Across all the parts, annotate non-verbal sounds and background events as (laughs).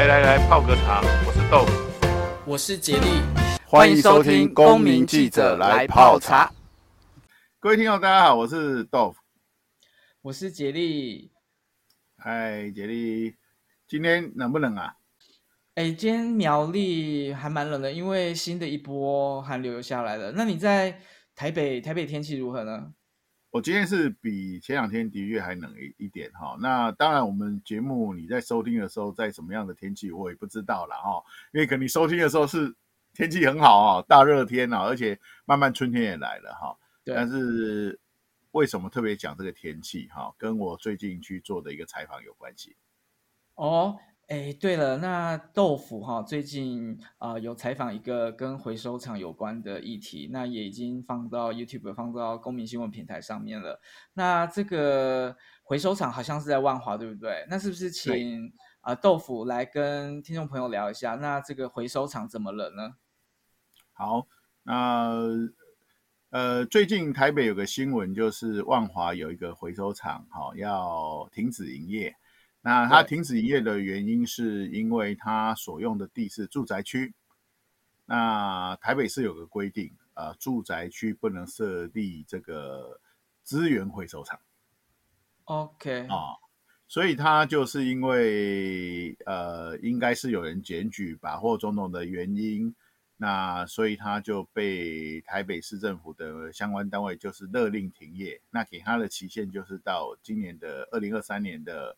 来来来，泡个茶。我是豆腐，我是杰利，欢迎收听《公民记者来泡茶》。各位听众，大家好，我是豆腐，我是杰利。嗨，杰利，今天冷不冷啊？哎，今天苗栗还蛮冷的，因为新的一波寒流又下来了。那你在台北，台北天气如何呢？我今天是比前两天的确还冷一一点哈。那当然，我们节目你在收听的时候，在什么样的天气我也不知道了哈。因为可能你收听的时候是天气很好啊，大热天啊，而且慢慢春天也来了哈。对。但是为什么特别讲这个天气哈？跟我最近去做的一个采访有关系。哦。哎，对了，那豆腐哈，最近啊、呃、有采访一个跟回收厂有关的议题，那也已经放到 YouTube，放到公民新闻平台上面了。那这个回收厂好像是在万华，对不对？那是不是请啊、呃、豆腐来跟听众朋友聊一下？那这个回收厂怎么了呢？好，那呃，最近台北有个新闻，就是万华有一个回收厂，好要停止营业。那它停止营业的原因，是因为它所用的地是住宅区。那台北市有个规定，呃，住宅区不能设立这个资源回收厂。OK 啊，所以它就是因为呃，应该是有人检举把货种种的原因，那所以它就被台北市政府的相关单位就是勒令停业。那给它的期限就是到今年的二零二三年的。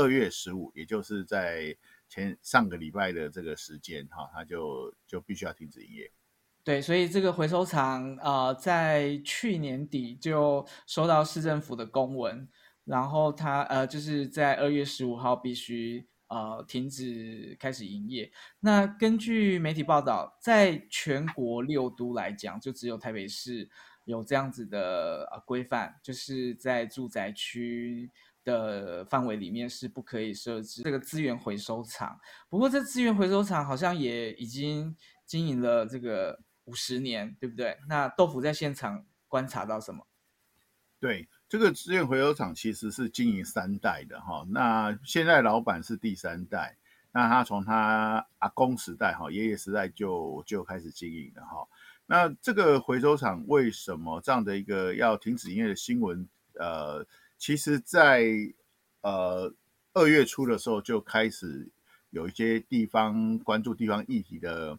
二月十五，也就是在前上个礼拜的这个时间，哈，他就就必须要停止营业。对，所以这个回收厂啊、呃，在去年底就收到市政府的公文，然后他呃，就是在二月十五号必须呃停止开始营业。那根据媒体报道，在全国六都来讲，就只有台北市有这样子的呃规范，就是在住宅区。的范围里面是不可以设置这个资源回收厂。不过，这资源回收厂好像也已经经营了这个五十年，对不对？那豆腐在现场观察到什么？对，这个资源回收厂其实是经营三代的哈。那现在老板是第三代，那他从他阿公时代哈，爷爷时代就就开始经营的哈。那这个回收厂为什么这样的一个要停止营业的新闻？呃。其实在，呃二月初的时候，就开始有一些地方关注地方议题的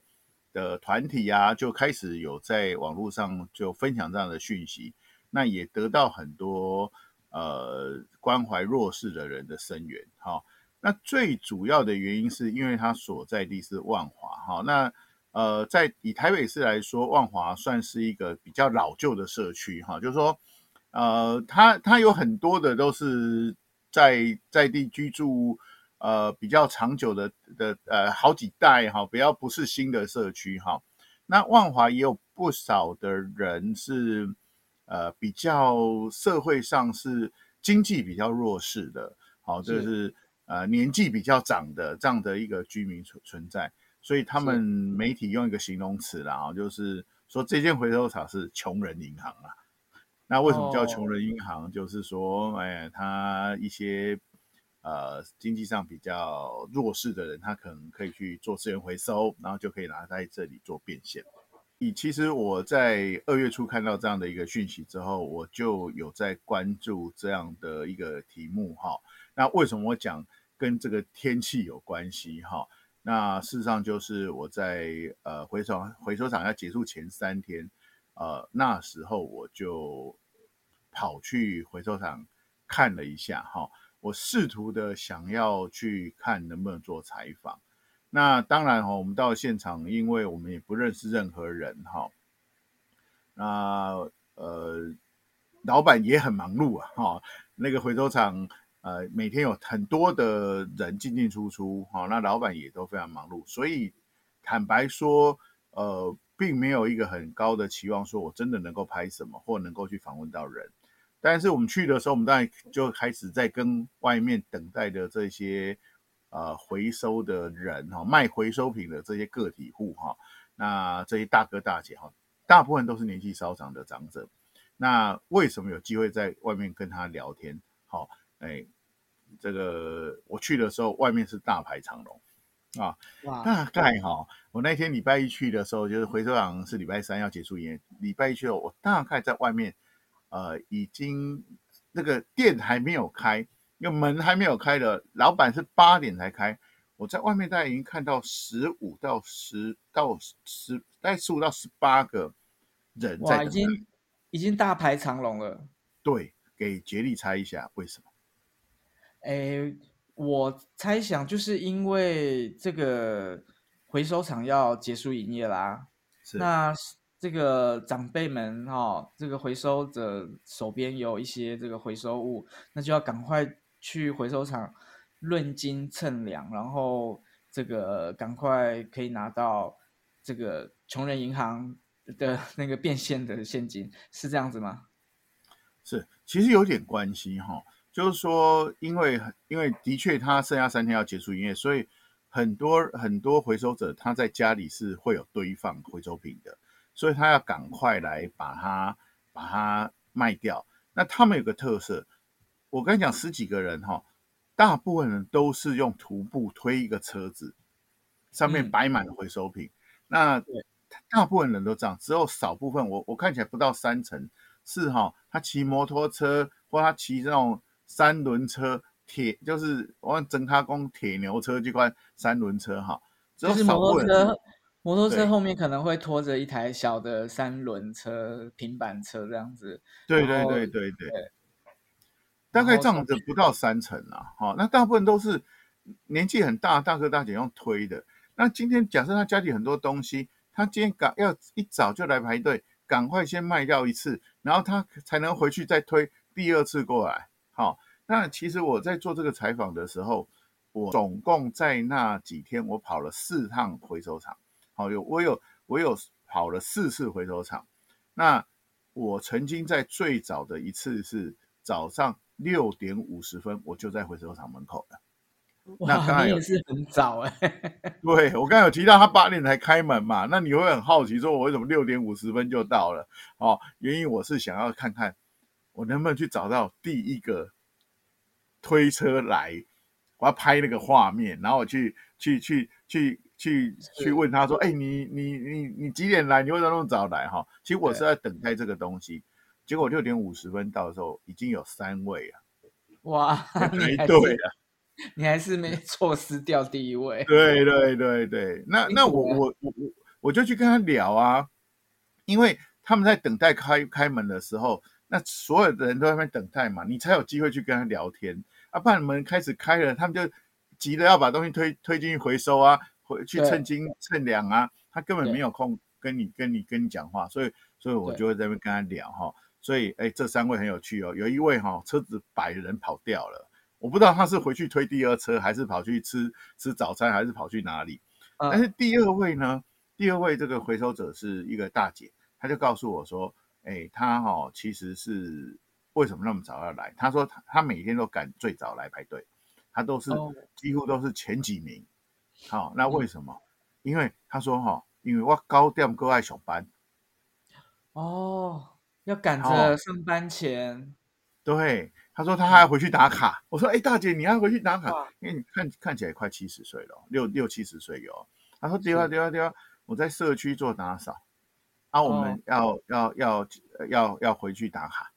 的团体啊，就开始有在网络上就分享这样的讯息，那也得到很多呃关怀弱势的人的声援。哈，那最主要的原因是因为他所在地是万华，哈，那呃在以台北市来说，万华算是一个比较老旧的社区，哈，就是说。呃，他他有很多的都是在在地居住，呃，比较长久的的呃好几代哈，比较不是新的社区哈。那万华也有不少的人是呃比较社会上是经济比较弱势的，好，就是呃年纪比较长的这样的一个居民存存在，所以他们媒体用一个形容词啦，啊，就是说这间回收厂是穷人银行啊。那为什么叫穷人银行？Oh. 就是说，哎，他一些呃经济上比较弱势的人，他可能可以去做资源回收，然后就可以拿在这里做变现。以其实我在二月初看到这样的一个讯息之后，我就有在关注这样的一个题目哈。那为什么我讲跟这个天气有关系哈？那事实上就是我在呃回收回收厂要结束前三天，呃那时候我就。跑去回收厂看了一下，哈，我试图的想要去看能不能做采访。那当然哈，我们到现场，因为我们也不认识任何人，哈。那呃，老板也很忙碌啊，哈。那个回收厂呃，每天有很多的人进进出出，哈。那老板也都非常忙碌，所以坦白说，呃，并没有一个很高的期望，说我真的能够拍什么，或能够去访问到人。但是我们去的时候，我们当然就开始在跟外面等待的这些呃回收的人哈，卖回收品的这些个体户哈，那这些大哥大姐哈，大部分都是年纪稍长的长者。那为什么有机会在外面跟他聊天？好，哎，这个我去的时候，外面是大排长龙，啊，大概哈，我那天礼拜一去的时候，就是回收厂是礼拜三要结束营业，礼拜一去了，我大概在外面，呃，已经那个店还没有开，因为门还没有开的，老板是八点才开，我在外面大概已经看到十五到十到十，大概十五到十八个人在哇，已经已经大排长龙了。对，给杰力猜一下为什么？哎。我猜想，就是因为这个回收厂要结束营业啦，是那这个长辈们哈、哦，这个回收者手边有一些这个回收物，那就要赶快去回收厂论斤称量，然后这个赶快可以拿到这个穷人银行的 (laughs) 那个变现的现金，是这样子吗？是，其实有点关系哈、哦。就是说，因为因为的确他剩下三天要结束营业，所以很多很多回收者他在家里是会有堆放回收品的，所以他要赶快来把它把它卖掉。那他们有个特色，我跟你讲，十几个人哈，大部分人都是用徒步推一个车子，上面摆满了回收品。嗯、那大部分人都这样，只有少部分，我我看起来不到三成是哈，他骑摩托车或他骑这种。三轮车铁就是我们整卡工铁牛车这款三轮车哈，就是摩托车，摩托车后面可能会拖着一台小的三轮车平板车这样子。对对对对对，对大概这样子不到三成啊，哈，那大部分都是年纪很大大哥大姐用推的。那今天假设他家里很多东西，他今天赶要一早就来排队，赶快先卖掉一次，然后他才能回去再推第二次过来。好，那其实我在做这个采访的时候，我总共在那几天我跑了四趟回收厂。好，有我有我有跑了四次回收场。那我曾经在最早的一次是早上六点五十分，我就在回收厂门口那刚才也是很早哎。(laughs) 对，我刚才有提到他八点才开门嘛，那你会很好奇说，我为什么六点五十分就到了？哦，原因我是想要看看。我能不能去找到第一个推车来？我要拍那个画面，然后我去去去去去去问他说：“哎，你你你你几点来？你为什么那么早来？”哈，其实我是在等待这个东西。结果六点五十分到的时候，已经有三位啊。哇，(laughs) 排队了，你还是没错失掉第一位。(laughs) 对对对对，那 (laughs) 那我我我我我就去跟他聊啊，因为他们在等待开开门的时候。那所有的人都在那边等待嘛，你才有机会去跟他聊天啊！不然门开始开了，他们就急着要把东西推推进去回收啊，回去称斤称两啊，他根本没有空跟你跟你跟你讲话，所以所以我就会在那边跟他聊哈。所以哎，这三位很有趣哦，有一位哈车子摆人跑掉了，我不知道他是回去推第二车，还是跑去吃吃早餐，还是跑去哪里。但是第二位呢，第二位这个回收者是一个大姐，她就告诉我说。哎，她哈、哦、其实是为什么那么早要来？她说她她每天都赶最早来排队，她都是、哦、几乎都是前几名。好、哦，那为什么？嗯、因为他说哈、哦，因为我高点够爱上班。哦，要赶着上班前、哦。对，他说他还要回去打卡。我说哎，大姐，你要回去打卡？因为你看看起来快七十岁了，六六七十岁有。他说对啊对啊对啊，我在社区做打扫。啊，我们要、oh. 要要要要回去打卡，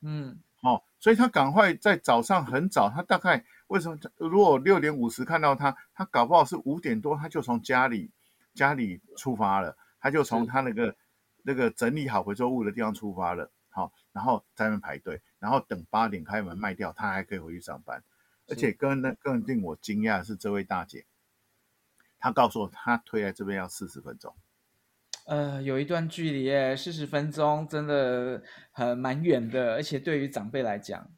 嗯，哦，所以他赶快在早上很早，他大概为什么？如果六点五十看到他，他搞不好是五点多，他就从家里家里出发了，他就从他那个那个整理好回收物的地方出发了，好、哦，然后在那边排队，然后等八点开门卖掉，他还可以回去上班，而且更那更令我惊讶的是这位大姐，她告诉我，她推来这边要四十分钟。呃，有一段距离耶，四十分钟真的很蛮远的，而且对于长辈来讲，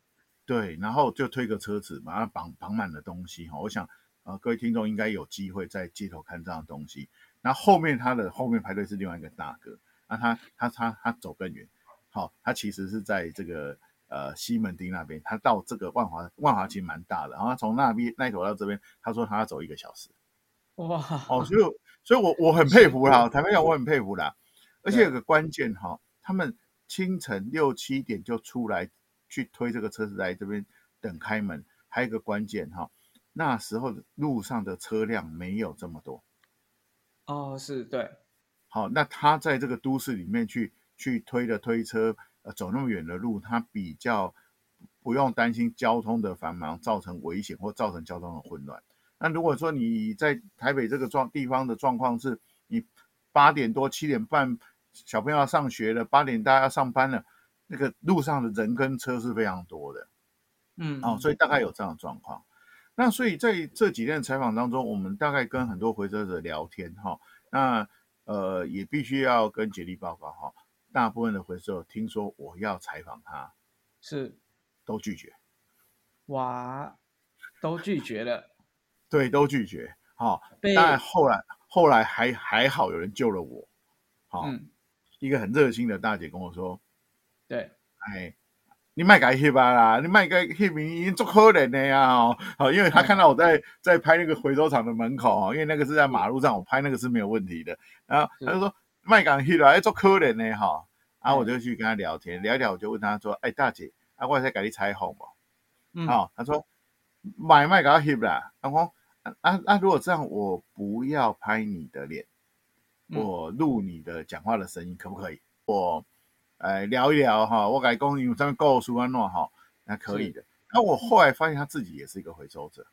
对，然后就推个车子，把它绑绑满了东西哈。我想，呃，各位听众应该有机会在街头看这样的东西。那后面他的后面排队是另外一个大哥，那他他他他走更远，好，他其实是在这个呃西门町那边，他到这个万华万华其实蛮大的，然后他从那边那头到这边，他说他要走一个小时。哇，哦，所以，所以我我很佩服啦，坦白讲，我很佩服啦。而且有个关键哈，他们清晨六七点就出来去推这个车子来这边等开门。还有一个关键哈，那时候路上的车辆没有这么多。哦，是对。好，那他在这个都市里面去去推的推车，呃，走那么远的路，他比较不用担心交通的繁忙造成危险或造成交通的混乱。那如果说你在台北这个状地方的状况是，你八点多七点半小朋友要上学了，八点大家要上班了，那个路上的人跟车是非常多的，嗯，哦，所以大概有这样的状况。那所以在这几天的采访当中，我们大概跟很多回收者聊天哈，那呃也必须要跟杰力报告哈，大部分的回收听说我要采访他，是都拒绝，哇，都拒绝了。对，都拒绝。好，当然后来后来还还好，有人救了我。好，嗯、一个很热心的大姐跟我说：“对，哎，你卖个翕吧啦，你卖个翕已经足可怜的呀。”哦，好，因为他看到我在在拍那个回收厂的门口，因为那个是在马路上，我拍那个是没有问题的。然后他就说：“卖个翕啦，哎，足可怜的哈。”然后我就去跟他聊天，聊一聊，我就问他说：“哎，大姐，啊，我在给你采访嘛。”嗯，好，他说。买卖给他翕啦，然后啊啊，啊！如果这样，我不要拍你的脸，我录你的讲话的声音，可不可以？我哎聊一聊哈，我改公你上面告诉安诺哈，那可以的。那我后来发现他自己也是一个回收者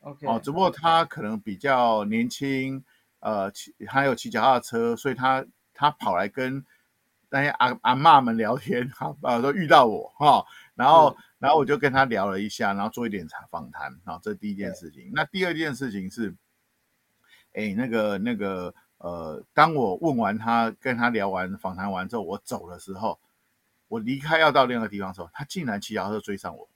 ，OK，哦，只不过他可能比较年轻，呃，骑还有骑脚踏车，所以他他跑来跟那些阿阿嬷们聊天，哈，啊，都遇到我哈，然后。然后我就跟他聊了一下，然后做一点访谈，好，这是第一件事情。那第二件事情是，哎，那个那个呃，当我问完他，跟他聊完访谈完之后，我走的时候，我离开要到另一个地方的时候，他竟然骑脚踏车追上我。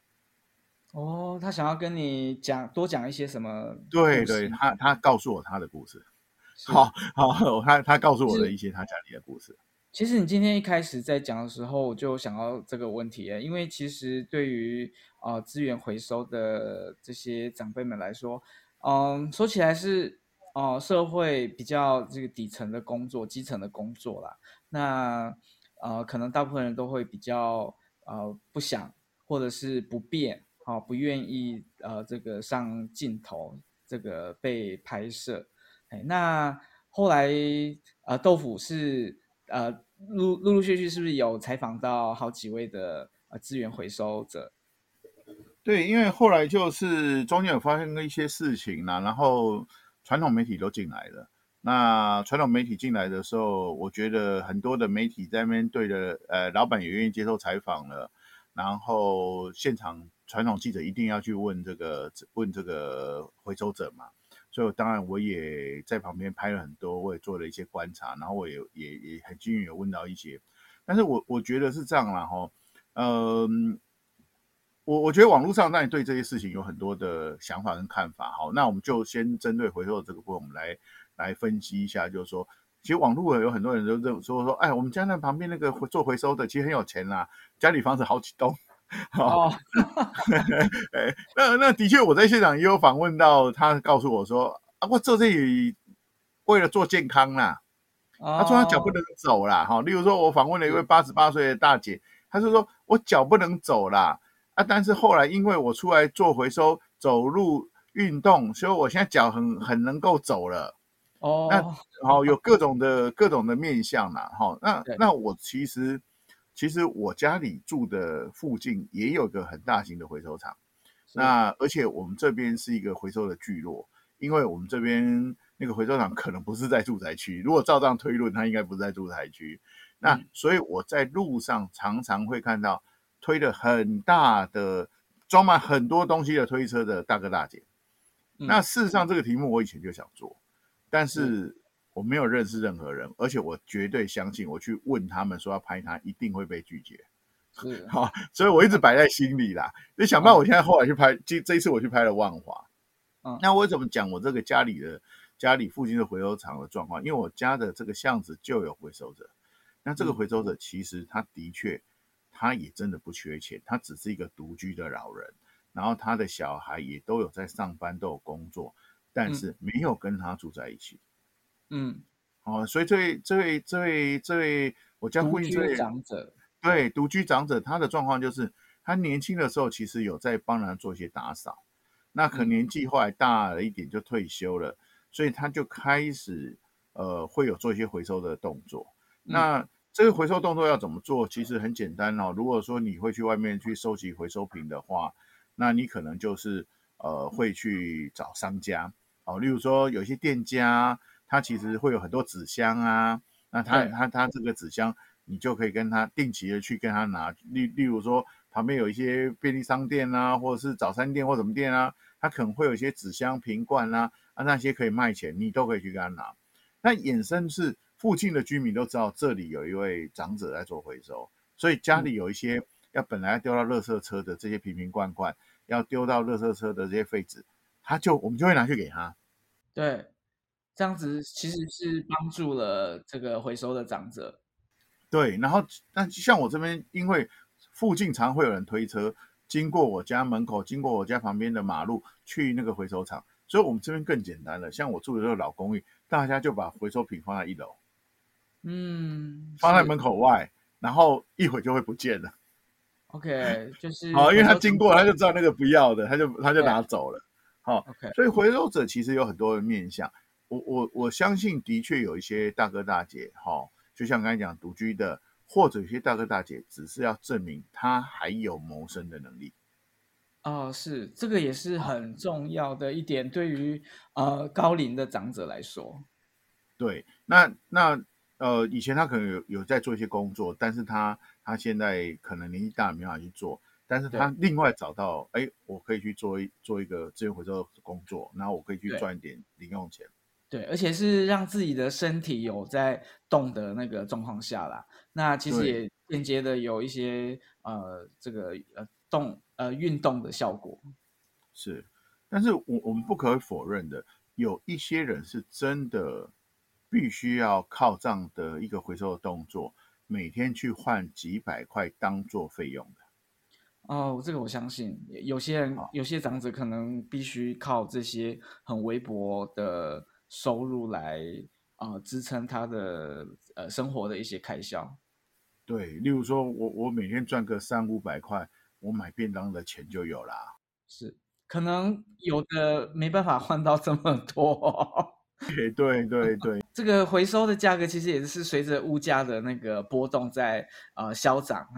哦，他想要跟你讲多讲一些什么？对对，他他告诉我他的故事。(laughs) 好好，他他告诉我的一些他家里的故事。其实你今天一开始在讲的时候，我就想到这个问题，因为其实对于呃资源回收的这些长辈们来说，嗯，说起来是呃社会比较这个底层的工作、基层的工作啦。那呃可能大部分人都会比较呃不想或者是不便，好、不愿意呃这个上镜头，这个被拍摄。哎，那后来呃豆腐是。呃，陆陆陆续续是不是有采访到好几位的呃资源回收者？对，因为后来就是中间有发生了一些事情啦，然后传统媒体都进来了。那传统媒体进来的时候，我觉得很多的媒体在面对的，呃，老板也愿意接受采访了。然后现场传统记者一定要去问这个问这个回收者嘛。所以当然我也在旁边拍了很多，我也做了一些观察，然后我也也也很幸运有问到一些，但是我我觉得是这样啦哈，嗯，我我觉得网络上那你对这些事情有很多的想法跟看法，好，那我们就先针对回收的这个部分，我们来来分析一下，就是说，其实网络有很多人都认为说说，哎，我们家那旁边那个做回收的其实很有钱啦，家里房子好几栋。哦，(laughs) 哎，那那的确，我在现场也有访问到，他告诉我说啊，我做这里为了做健康啦。他说他脚不能走啦，哈。例如说，我访问了一位八十八岁的大姐，她是说我脚不能走啦，啊，但是后来因为我出来做回收、走路运动，所以我现在脚很很能够走了。哦，那 (laughs) 好，有各种的各种的面相啦，哈。那那我其实。其实我家里住的附近也有个很大型的回收厂，那而且我们这边是一个回收的聚落，因为我们这边那个回收厂可能不是在住宅区，如果照这样推论，它应该不是在住宅区。那所以我在路上常常会看到推了很大的、装满很多东西的推车的大哥大姐。那事实上这个题目我以前就想做，但是。我没有认识任何人，而且我绝对相信，我去问他们说要拍他，一定会被拒绝。是，(laughs) 好，所以我一直摆在心里啦。就想办法，我现在后来去拍，这这一次我去拍了万华。嗯，那我怎么讲我这个家里的家里附近的回收厂的状况？因为我家的这个巷子就有回收者。那这个回收者其实他的确，他也真的不缺钱，他只是一个独居的老人，然后他的小孩也都有在上班，都有工作，但是没有跟他住在一起。嗯，哦，所以这位这位这位这位我家附近这位长者，对，独居长者，他的状况就是他年轻的时候其实有在帮人做一些打扫，那可能年纪后来大了一点就退休了，所以他就开始呃会有做一些回收的动作。那这个回收动作要怎么做？其实很简单哦。如果说你会去外面去收集回收品的话，那你可能就是呃会去找商家哦，例如说有些店家他其实会有很多纸箱啊，那他他他这个纸箱你就可以跟他定期的去跟他拿。例例如说旁边有一些便利商店啊，或者是早餐店或什么店啊，他可能会有一些纸箱瓶罐啊，啊那些可以卖钱，你都可以去跟他拿。那衍生是。附近的居民都知道这里有一位长者在做回收，所以家里有一些要本来要丢到垃圾车的这些瓶瓶罐罐，要丢到垃圾车的这些废纸，他就我们就会拿去给他。对，这样子其实是帮助了这个回收的长者。对，然后那像我这边，因为附近常会有人推车经过我家门口，经过我家旁边的马路去那个回收厂，所以我们这边更简单了。像我住的这个老公寓，大家就把回收品放在一楼。嗯，放在门口外，然后一会就会不见了。OK，(laughs) 就是好，因为他经过，他就知道那个不要的，他就他就拿走了。好，OK，所以回收者其实有很多的面向。我我我相信，的确有一些大哥大姐，哈，就像刚才讲独居的，或者有些大哥大姐，只是要证明他还有谋生的能力。哦，是，这个也是很重要的一点，对于呃高龄的长者来说。对，那那。呃，以前他可能有有在做一些工作，但是他他现在可能年纪大，没办法去做。但是他另外找到，哎，我可以去做一做一个资源回收的工作，然后我可以去赚一点零用钱。对，而且是让自己的身体有在动的那个状况下啦。那其实也间接的有一些呃这个呃动呃运动的效果。是，但是我我们不可否认的，有一些人是真的。必须要靠这样的一个回收的动作，每天去换几百块当做费用的。哦，这个我相信，有些人、有些长者可能必须靠这些很微薄的收入来啊、呃、支撑他的呃生活的一些开销。对，例如说我我每天赚个三五百块，我买便当的钱就有啦。是，可能有的没办法换到这么多。对对对对，这个回收的价格其实也是随着物价的那个波动在呃消涨。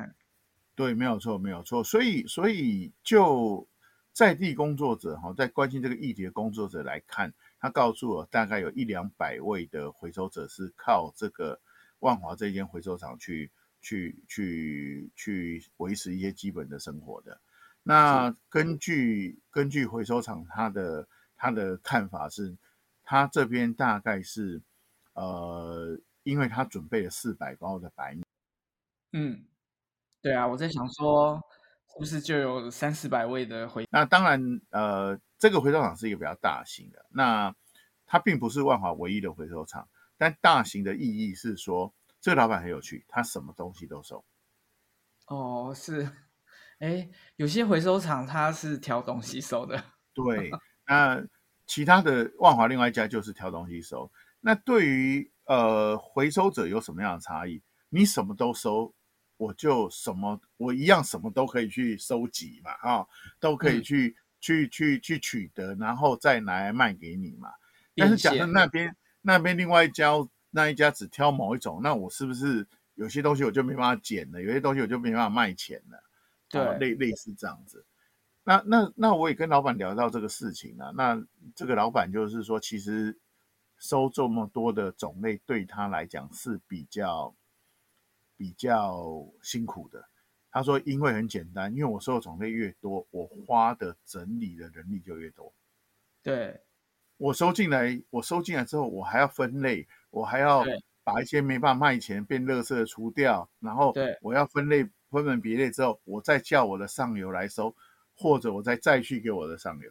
对，没有错，没有错。所以，所以就在地工作者哈，在关心这个议题的工作者来看，他告诉我，大概有一两百位的回收者是靠这个万华这间回收厂去去去去维持一些基本的生活的。那根据根据回收厂他的他的看法是。他这边大概是，呃，因为他准备了四百包的白米。嗯，对啊，我在想说，是不是就有三四百位的回？那当然，呃，这个回收厂是一个比较大型的，那它并不是万华唯一的回收厂，但大型的意义是说，这个老板很有趣，他什么东西都收。哦，是，哎，有些回收厂它是挑东西收的。对，那。其他的万华另外一家就是挑东西收，那对于呃回收者有什么样的差异？你什么都收，我就什么我一样什么都可以去收集嘛，啊、哦，都可以去、嗯、去去去取得，然后再拿来卖给你嘛。但是假设那边那边另外一家那一家只挑某一种，那我是不是有些东西我就没办法捡了？有些东西我就没办法卖钱了？对，哦、类类似这样子。那那那我也跟老板聊到这个事情啊，那这个老板就是说，其实收这么多的种类对他来讲是比较比较辛苦的。他说，因为很简单，因为我收的种类越多，我花的整理的人力就越多。对，我收进来，我收进来之后，我还要分类，我还要把一些没办法卖钱变垃圾的除掉，然后我要分类分门别类之后，我再叫我的上游来收。或者我再再去给我的上游，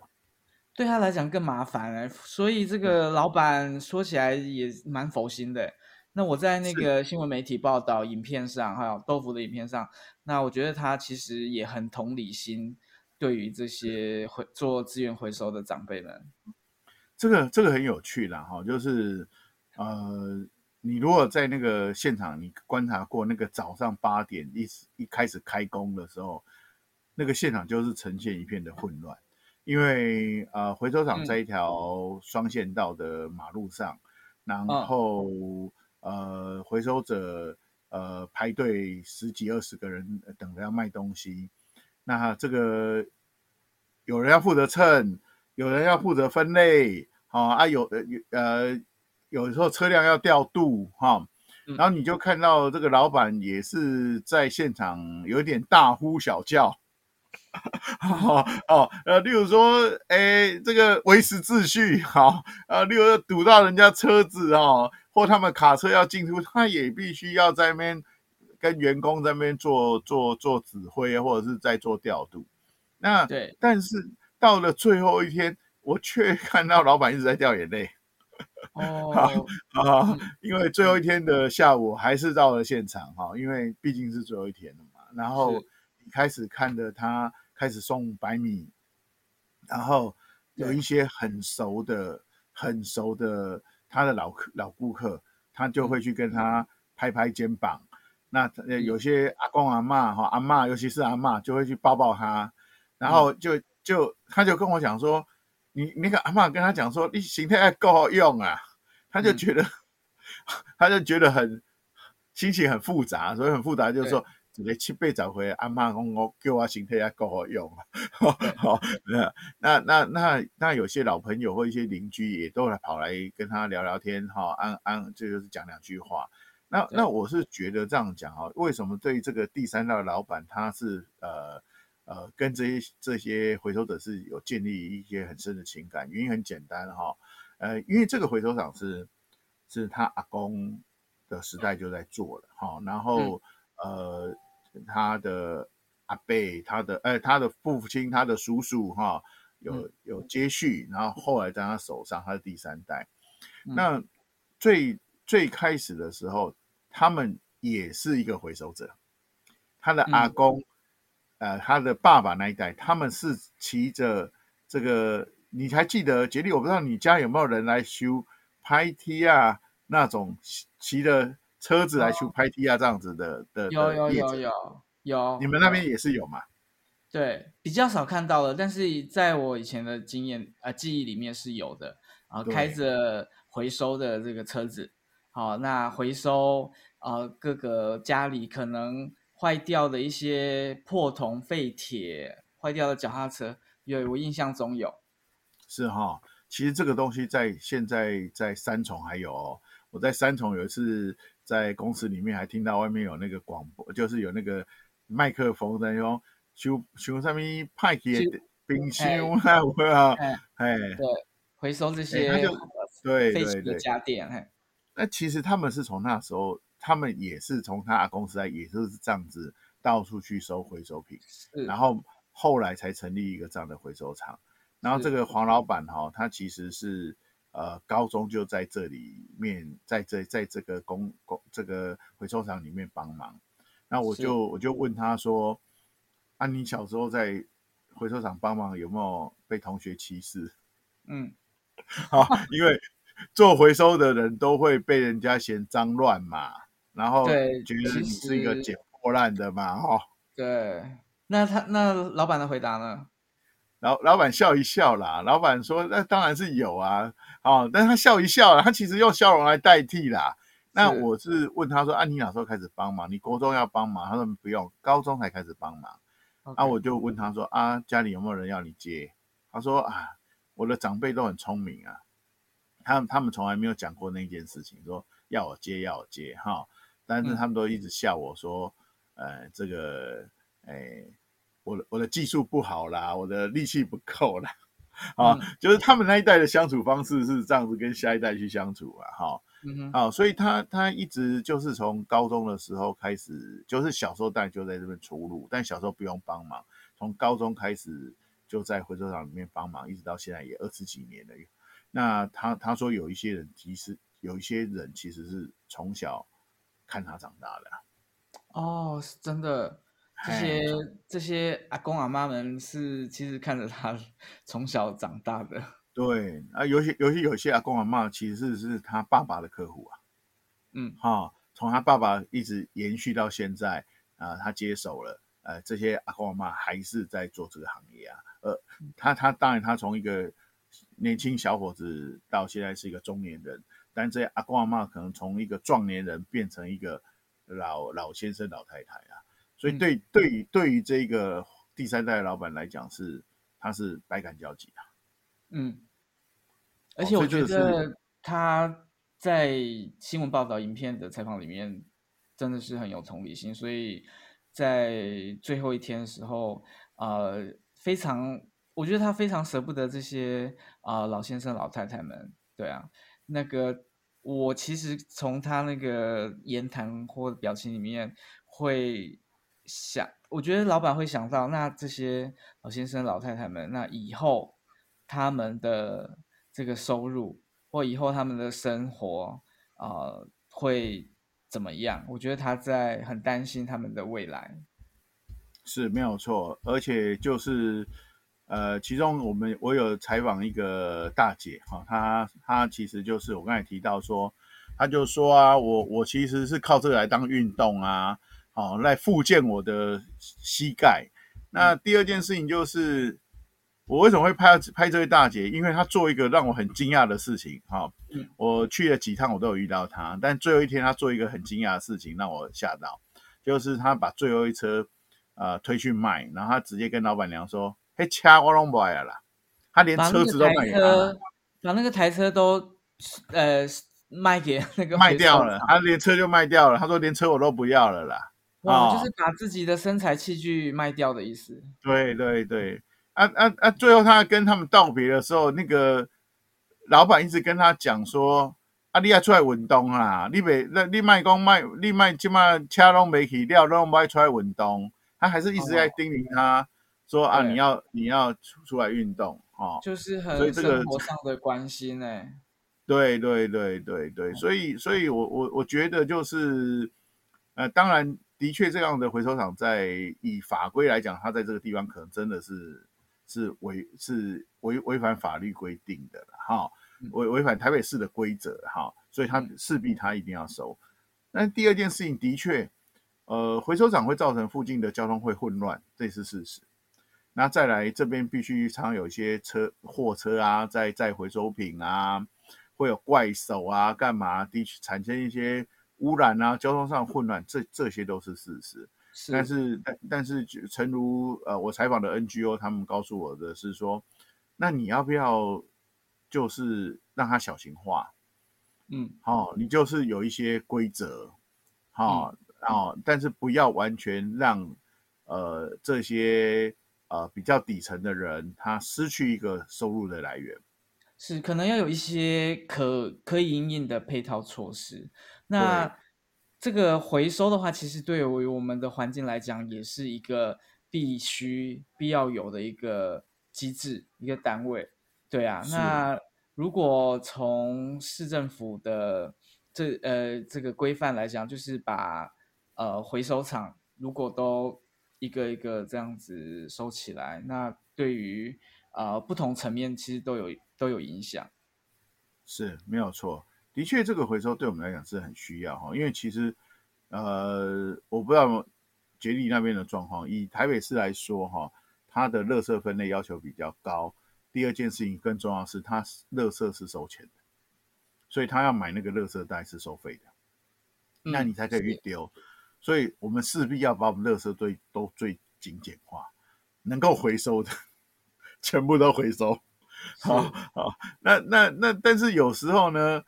对他来讲更麻烦哎，所以这个老板说起来也蛮佛心的。那我在那个新闻媒体报道、影片上，还有豆腐的影片上，那我觉得他其实也很同理心，对于这些回做资源回收的长辈们。这个这个很有趣啦哈，就是呃，你如果在那个现场，你观察过那个早上八点一一开始开工的时候。那个现场就是呈现一片的混乱，因为呃回收厂在一条双线道的马路上，嗯、然后、哦、呃回收者呃排队十几二十个人等着要卖东西，那这个有人要负责称，有人要负责分类，好啊，啊有呃有呃有时候车辆要调度哈。哦然后你就看到这个老板也是在现场有点大呼小叫，(laughs) 哦哦，呃，例如说，哎，这个维持秩序，好，呃，例如堵到人家车子哦，或他们卡车要进出，他也必须要在那边跟员工在那边做做做指挥，或者是在做调度。那对，但是到了最后一天，我却看到老板一直在掉眼泪。哦，好，因为最后一天的下午还是到了现场哈，因为毕竟是最后一天了嘛。然后你开始看着他开始送白米，然后有一些很熟的、很熟的他的老客、老顾客，他就会去跟他拍拍肩膀。那有些阿公阿嬷哈，阿嬷尤其是阿嬷就会去抱抱他，然后就就他就跟我讲说。你那个阿嬷跟他讲说，你形态还够好用啊，他就觉得，(laughs) 嗯、他就觉得很心情很复杂，所以很复杂，就是说，直接七倍找回阿嬷讲我叫我形态还够好用 (laughs) (laughs) 那那那那有些老朋友或一些邻居也都来跑来跟他聊聊天，哈，安安这就是讲两句话。那那我是觉得这样讲哈，为什么对于这个第三代老板他是呃。呃，跟这些这些回收者是有建立一些很深的情感，原因很简单哈，呃，因为这个回收厂是是他阿公的时代就在做了哈，然后、嗯、呃，他的阿贝、他的呃他的父亲、他的叔叔哈，有有接续，然后后来在他手上，他是第三代。嗯、那最最开始的时候，他们也是一个回收者，他的阿公。嗯呃，他的爸爸那一代，他们是骑着这个，你还记得杰利？我不知道你家有没有人来修拍梯啊，那种骑着车子来去拍梯啊，这样子的的。有有有有有，你们那边也是有吗？对，比较少看到了，但是在我以前的经验啊、呃、记忆里面是有的啊，开着回收的这个车子，好，那回收啊、呃、各个家里可能。坏掉的一些破铜废铁，坏掉的脚踏车，有我印象中有，是哈。其实这个东西在现在在三重还有哦。我在三重有一次在公司里面还听到外面有那个广播，就是有那个麦克风在用修修上面派给冰箱啊，我啊，哎，对，回收这些对废弃的家电，嘿，那其实他们是从那时候。他们也是从他公司来，也就是这样子到处去收回收品，然后后来才成立一个这样的回收厂。然后这个黄老板哈、哦，他其实是呃高中就在这里面，在这在这个工工这个回收厂里面帮忙。那我就我就问他说：“啊，你小时候在回收厂帮忙有没有被同学歧视？”嗯，(laughs) 好，因为做回收的人都会被人家嫌脏乱嘛。然后觉得你是一个捡破烂的嘛，哈。对，那他那老板的回答呢？老老板笑一笑啦。老板说：“那当然是有啊，哦，但他笑一笑，他其实用笑容来代替啦。”那我是问他说：“啊，你哪时候开始帮忙？你国中要帮忙？”他说：“不用，高中才开始帮忙。”啊，我就问他说：“啊，家里有没有人要你接？”他说：“啊，我的长辈都很聪明啊，他们他们从来没有讲过那件事情，说要我接要我接，哈。”但是他们都一直笑我说，嗯、呃，这个，哎，我的我的技术不好啦，我的力气不够啦，啊、嗯，就是他们那一代的相处方式是这样子跟下一代去相处啊，哈，嗯哼，啊，所以他他一直就是从高中的时候开始，就是小时候当然就在这边出入，但小时候不用帮忙，从高中开始就在回收厂里面帮忙，一直到现在也二十几年了。那他他说有一些人其实有一些人其实是从小。看他长大的哦，是真的，这些这些阿公阿妈们是其实看着他从小长大的。对啊，有些有些有些阿公阿妈其实是是他爸爸的客户啊，嗯，哈，从他爸爸一直延续到现在啊，他接手了，呃，这些阿公阿妈还是在做这个行业啊，呃，他他当然他从一个年轻小伙子到现在是一个中年人，但这些阿公阿妈可能从一个壮年人变成一个老老先生老太太啊，所以对、嗯、对于对于这个第三代的老板来讲是他是百感交集的，嗯，而且我觉得他在新闻报道影片的采访里面真的是很有同理心，所以在最后一天的时候，呃，非常。我觉得他非常舍不得这些啊、呃、老先生老太太们，对啊，那个我其实从他那个言谈或表情里面会想，我觉得老板会想到，那这些老先生老太太们，那以后他们的这个收入或以后他们的生活啊、呃、会怎么样？我觉得他在很担心他们的未来，是没有错，而且就是。呃，其中我们我有采访一个大姐哈，她她其实就是我刚才提到说，她就说啊，我我其实是靠这个来当运动啊，好来复健我的膝盖。那第二件事情就是，我为什么会拍拍这位大姐？因为她做一个让我很惊讶的事情哈。我去了几趟，我都有遇到她，但最后一天她做一个很惊讶的事情，让我吓到，就是她把最后一车呃推去卖，然后她直接跟老板娘说。嘿，掐我拢不爱了，他连车子都卖给他，把那个台车都呃卖给那个卖掉了，他连车就卖掉了。他说连车我都不要了啦，哇，就是把自己的身材器具卖掉的意思。对对对，啊啊啊！最后他跟他们道别的时候，那个老板一直跟他讲说：“啊，你要出来运动啦，你别那你卖讲卖，你卖起码车拢没去掉，拢不爱出来运动。”他还是一直在叮咛他。说啊，你要你要出出来运动哦，就是很生活上的关心呢、欸。对对对对对，所以所以我我我觉得就是，呃，当然的确这样的回收厂在以法规来讲，它在这个地方可能真的是是违是违违反法律规定的哈，违违反台北市的规则哈，所以它势必它一定要收。那第二件事情的确，呃，回收厂会造成附近的交通会混乱，这是事实。那再来这边必须常有一些车货车啊，在在回收品啊，会有怪手啊，干嘛的产生一些污染啊，交通上混乱，这这些都是事实。是，但是但但是，诚如呃我采访的 NGO，他们告诉我的是说，那你要不要就是让它小型化？嗯，好、哦，你就是有一些规则，好、哦，然、嗯、哦、但是不要完全让呃这些。呃，比较底层的人，他失去一个收入的来源，是可能要有一些可可以因应的配套措施。那这个回收的话，其实对于我们的环境来讲，也是一个必须必要有的一个机制，一个单位。对啊，那如果从市政府的这呃这个规范来讲，就是把呃回收厂如果都一个一个这样子收起来，那对于呃不同层面其实都有都有影响，是没有错。的确，这个回收对我们来讲是很需要哈，因为其实呃我不知道杰利那边的状况，以台北市来说哈，它的垃圾分类要求比较高。第二件事情更重要是，它垃圾是收钱的，所以他要买那个垃圾袋是收费的，嗯、那你才可以去丢。所以我们势必要把我们垃圾堆都最精简化，能够回收的全部都回收。(laughs) 好，好，那那那，但是有时候呢，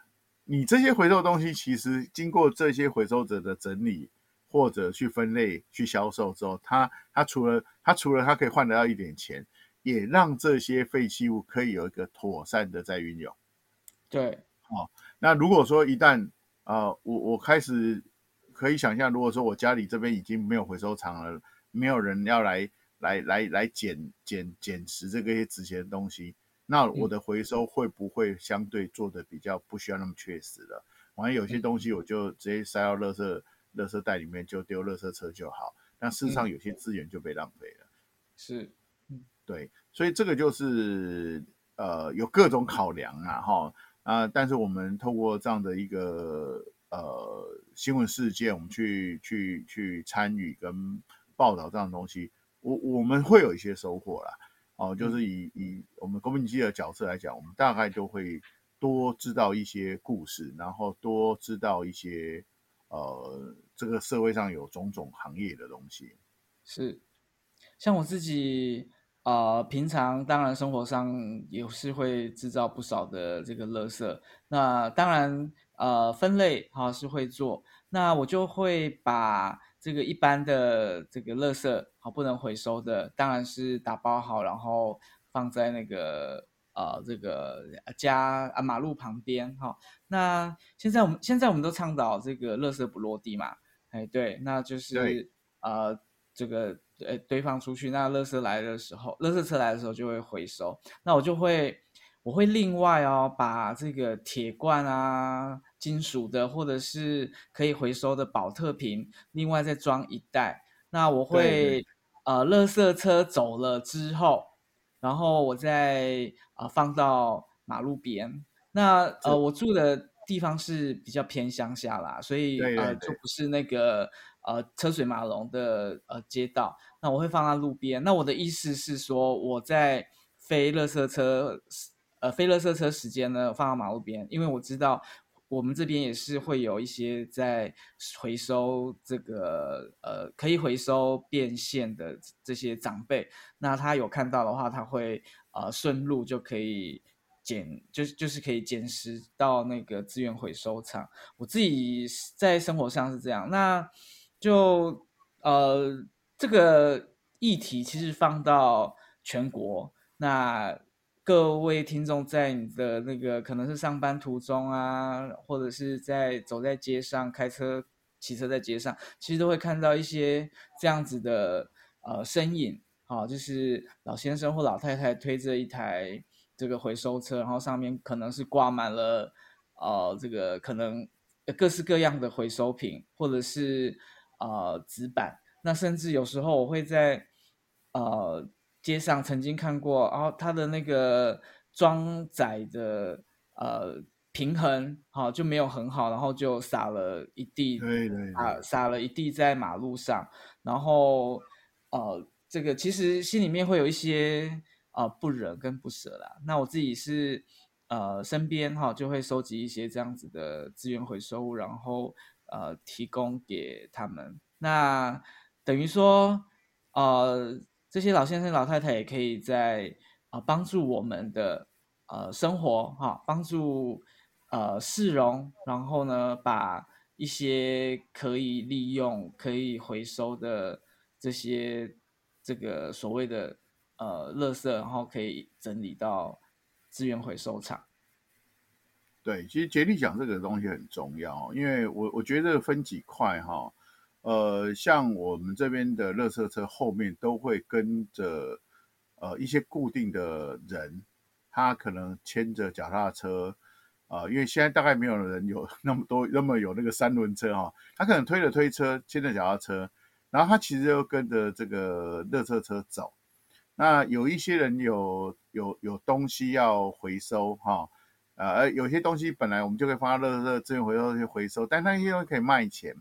你这些回收东西，其实经过这些回收者的整理或者去分类、去销售之后，它它除了它除了它可以换得到一点钱，也让这些废弃物可以有一个妥善的再运用。对，哦，那如果说一旦啊、呃，我我开始。可以想象，如果说我家里这边已经没有回收厂了，没有人要来来来来捡捡捡拾这个一些值钱的东西，那我的回收会不会相对做的比较不需要那么确实了？完了有些东西我就直接塞到垃圾垃圾袋里面就丢垃圾车就好，但事实上有些资源就被浪费了。是，对，所以这个就是呃有各种考量啊，哈啊，但是我们透过这样的一个。呃，新闻事件，我们去去去参与跟报道这样的东西，我我们会有一些收获啦。哦，就是以以我们公民记者的角色来讲，我们大概都会多知道一些故事，然后多知道一些呃，这个社会上有种种行业的东西。是，像我自己。呃，平常当然生活上也是会制造不少的这个垃圾。那当然，呃，分类哈是会做。那我就会把这个一般的这个垃圾好不能回收的，当然是打包好，然后放在那个呃这个家啊马路旁边哈。那现在我们现在我们都倡导这个垃圾不落地嘛，哎对，那就是呃这个。呃，堆放出去，那垃圾来的时候，垃圾车来的时候就会回收。那我就会，我会另外哦，把这个铁罐啊、金属的或者是可以回收的保特瓶，另外再装一袋。那我会，呃，垃圾车走了之后，然后我再呃放到马路边。那呃，我住的地方是比较偏乡下啦，所以呃，就不是那个。呃，车水马龙的呃街道，那我会放在路边。那我的意思是说，我在非垃圾车呃非垃圾车时间呢，放到马路边，因为我知道我们这边也是会有一些在回收这个呃可以回收变现的这些长辈，那他有看到的话，他会呃顺路就可以捡，就是就是可以捡拾到那个资源回收厂。我自己在生活上是这样，那。就呃，这个议题其实放到全国，那各位听众在你的那个可能是上班途中啊，或者是在走在街上开车、骑车在街上，其实都会看到一些这样子的呃身影，好，就是老先生或老太太推着一台这个回收车，然后上面可能是挂满了呃这个可能各式各样的回收品，或者是。呃，纸板，那甚至有时候我会在呃街上曾经看过，然后它的那个装载的呃平衡好、哦、就没有很好，然后就撒了一地，对对，对啊，撒了一地在马路上，然后呃这个其实心里面会有一些呃不忍跟不舍啦。那我自己是呃身边哈、哦、就会收集一些这样子的资源回收物，然后。呃，提供给他们，那等于说，呃，这些老先生、老太太也可以在啊、呃、帮助我们的呃生活哈，帮助呃市容，然后呢，把一些可以利用、可以回收的这些这个所谓的呃垃圾，然后可以整理到资源回收厂。对，其实杰利讲这个东西很重要，因为我我觉得分几块哈，呃，像我们这边的垃圾车后面都会跟着呃一些固定的人，他可能牵着脚踏车，啊、呃，因为现在大概没有人有那么多那么有那个三轮车哈，他可能推着推车，牵着脚踏车，然后他其实又跟着这个垃圾车走，那有一些人有有有东西要回收哈。呃，有些东西本来我们就可以放到垃圾资源回收去回收，但那些东西可以卖钱，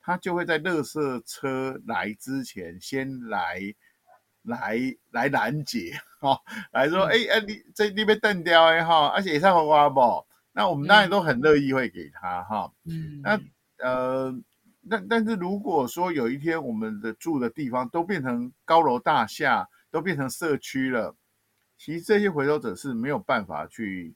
他就会在垃圾车来之前先来来来拦截，哈、哦，来说，哎、嗯、哎，你这里边断掉哎哈，而且也上红花不？那我们当然都很乐意会给他哈，嗯，那呃，但但是如果说有一天我们的住的地方都变成高楼大厦，都变成社区了，其实这些回收者是没有办法去。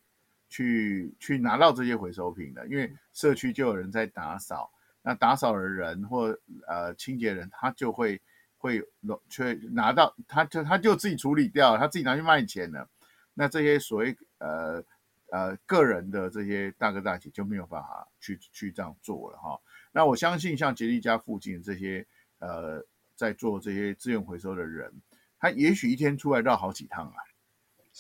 去去拿到这些回收品的，因为社区就有人在打扫，那打扫的人或呃清洁人，他就会会却拿到，他就他就自己处理掉，他自己拿去卖钱了。那这些所谓呃呃个人的这些大哥大姐就没有办法去去这样做了哈。那我相信像杰利家附近这些呃在做这些资源回收的人，他也许一天出来绕好几趟啊。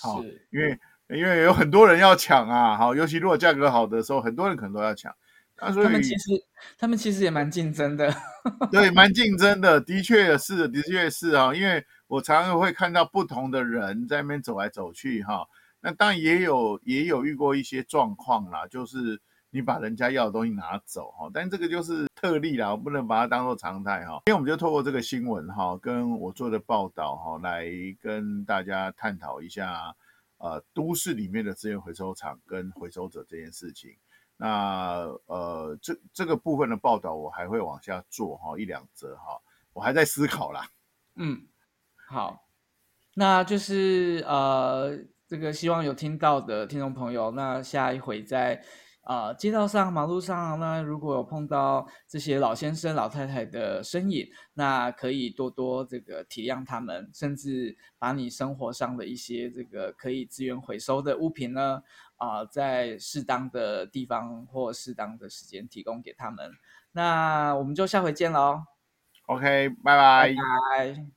好，因为。因为有很多人要抢啊，好，尤其如果价格好的时候，很多人可能都要抢。那所以他们其实他们其实也蛮竞争的，(laughs) 对，蛮竞争的，的确是，的确是啊。因为我常常会看到不同的人在那边走来走去哈。那当然也有也有遇过一些状况啦，就是你把人家要的东西拿走哈，但这个就是特例啦，我不能把它当做常态哈。今天我们就透过这个新闻哈，跟我做的报道哈，来跟大家探讨一下，呃，都市里面的资源回收厂跟回收者这件事情。那呃，这这个部分的报道我还会往下做哈，一两则哈，我还在思考啦。嗯，好，那就是呃，这个希望有听到的听众朋友，那下一回再。啊、呃，街道上、马路上，那如果有碰到这些老先生、老太太的身影，那可以多多这个体谅他们，甚至把你生活上的一些这个可以资源回收的物品呢，啊、呃，在适当的地方或适当的时间提供给他们。那我们就下回见喽。OK，拜拜。拜拜。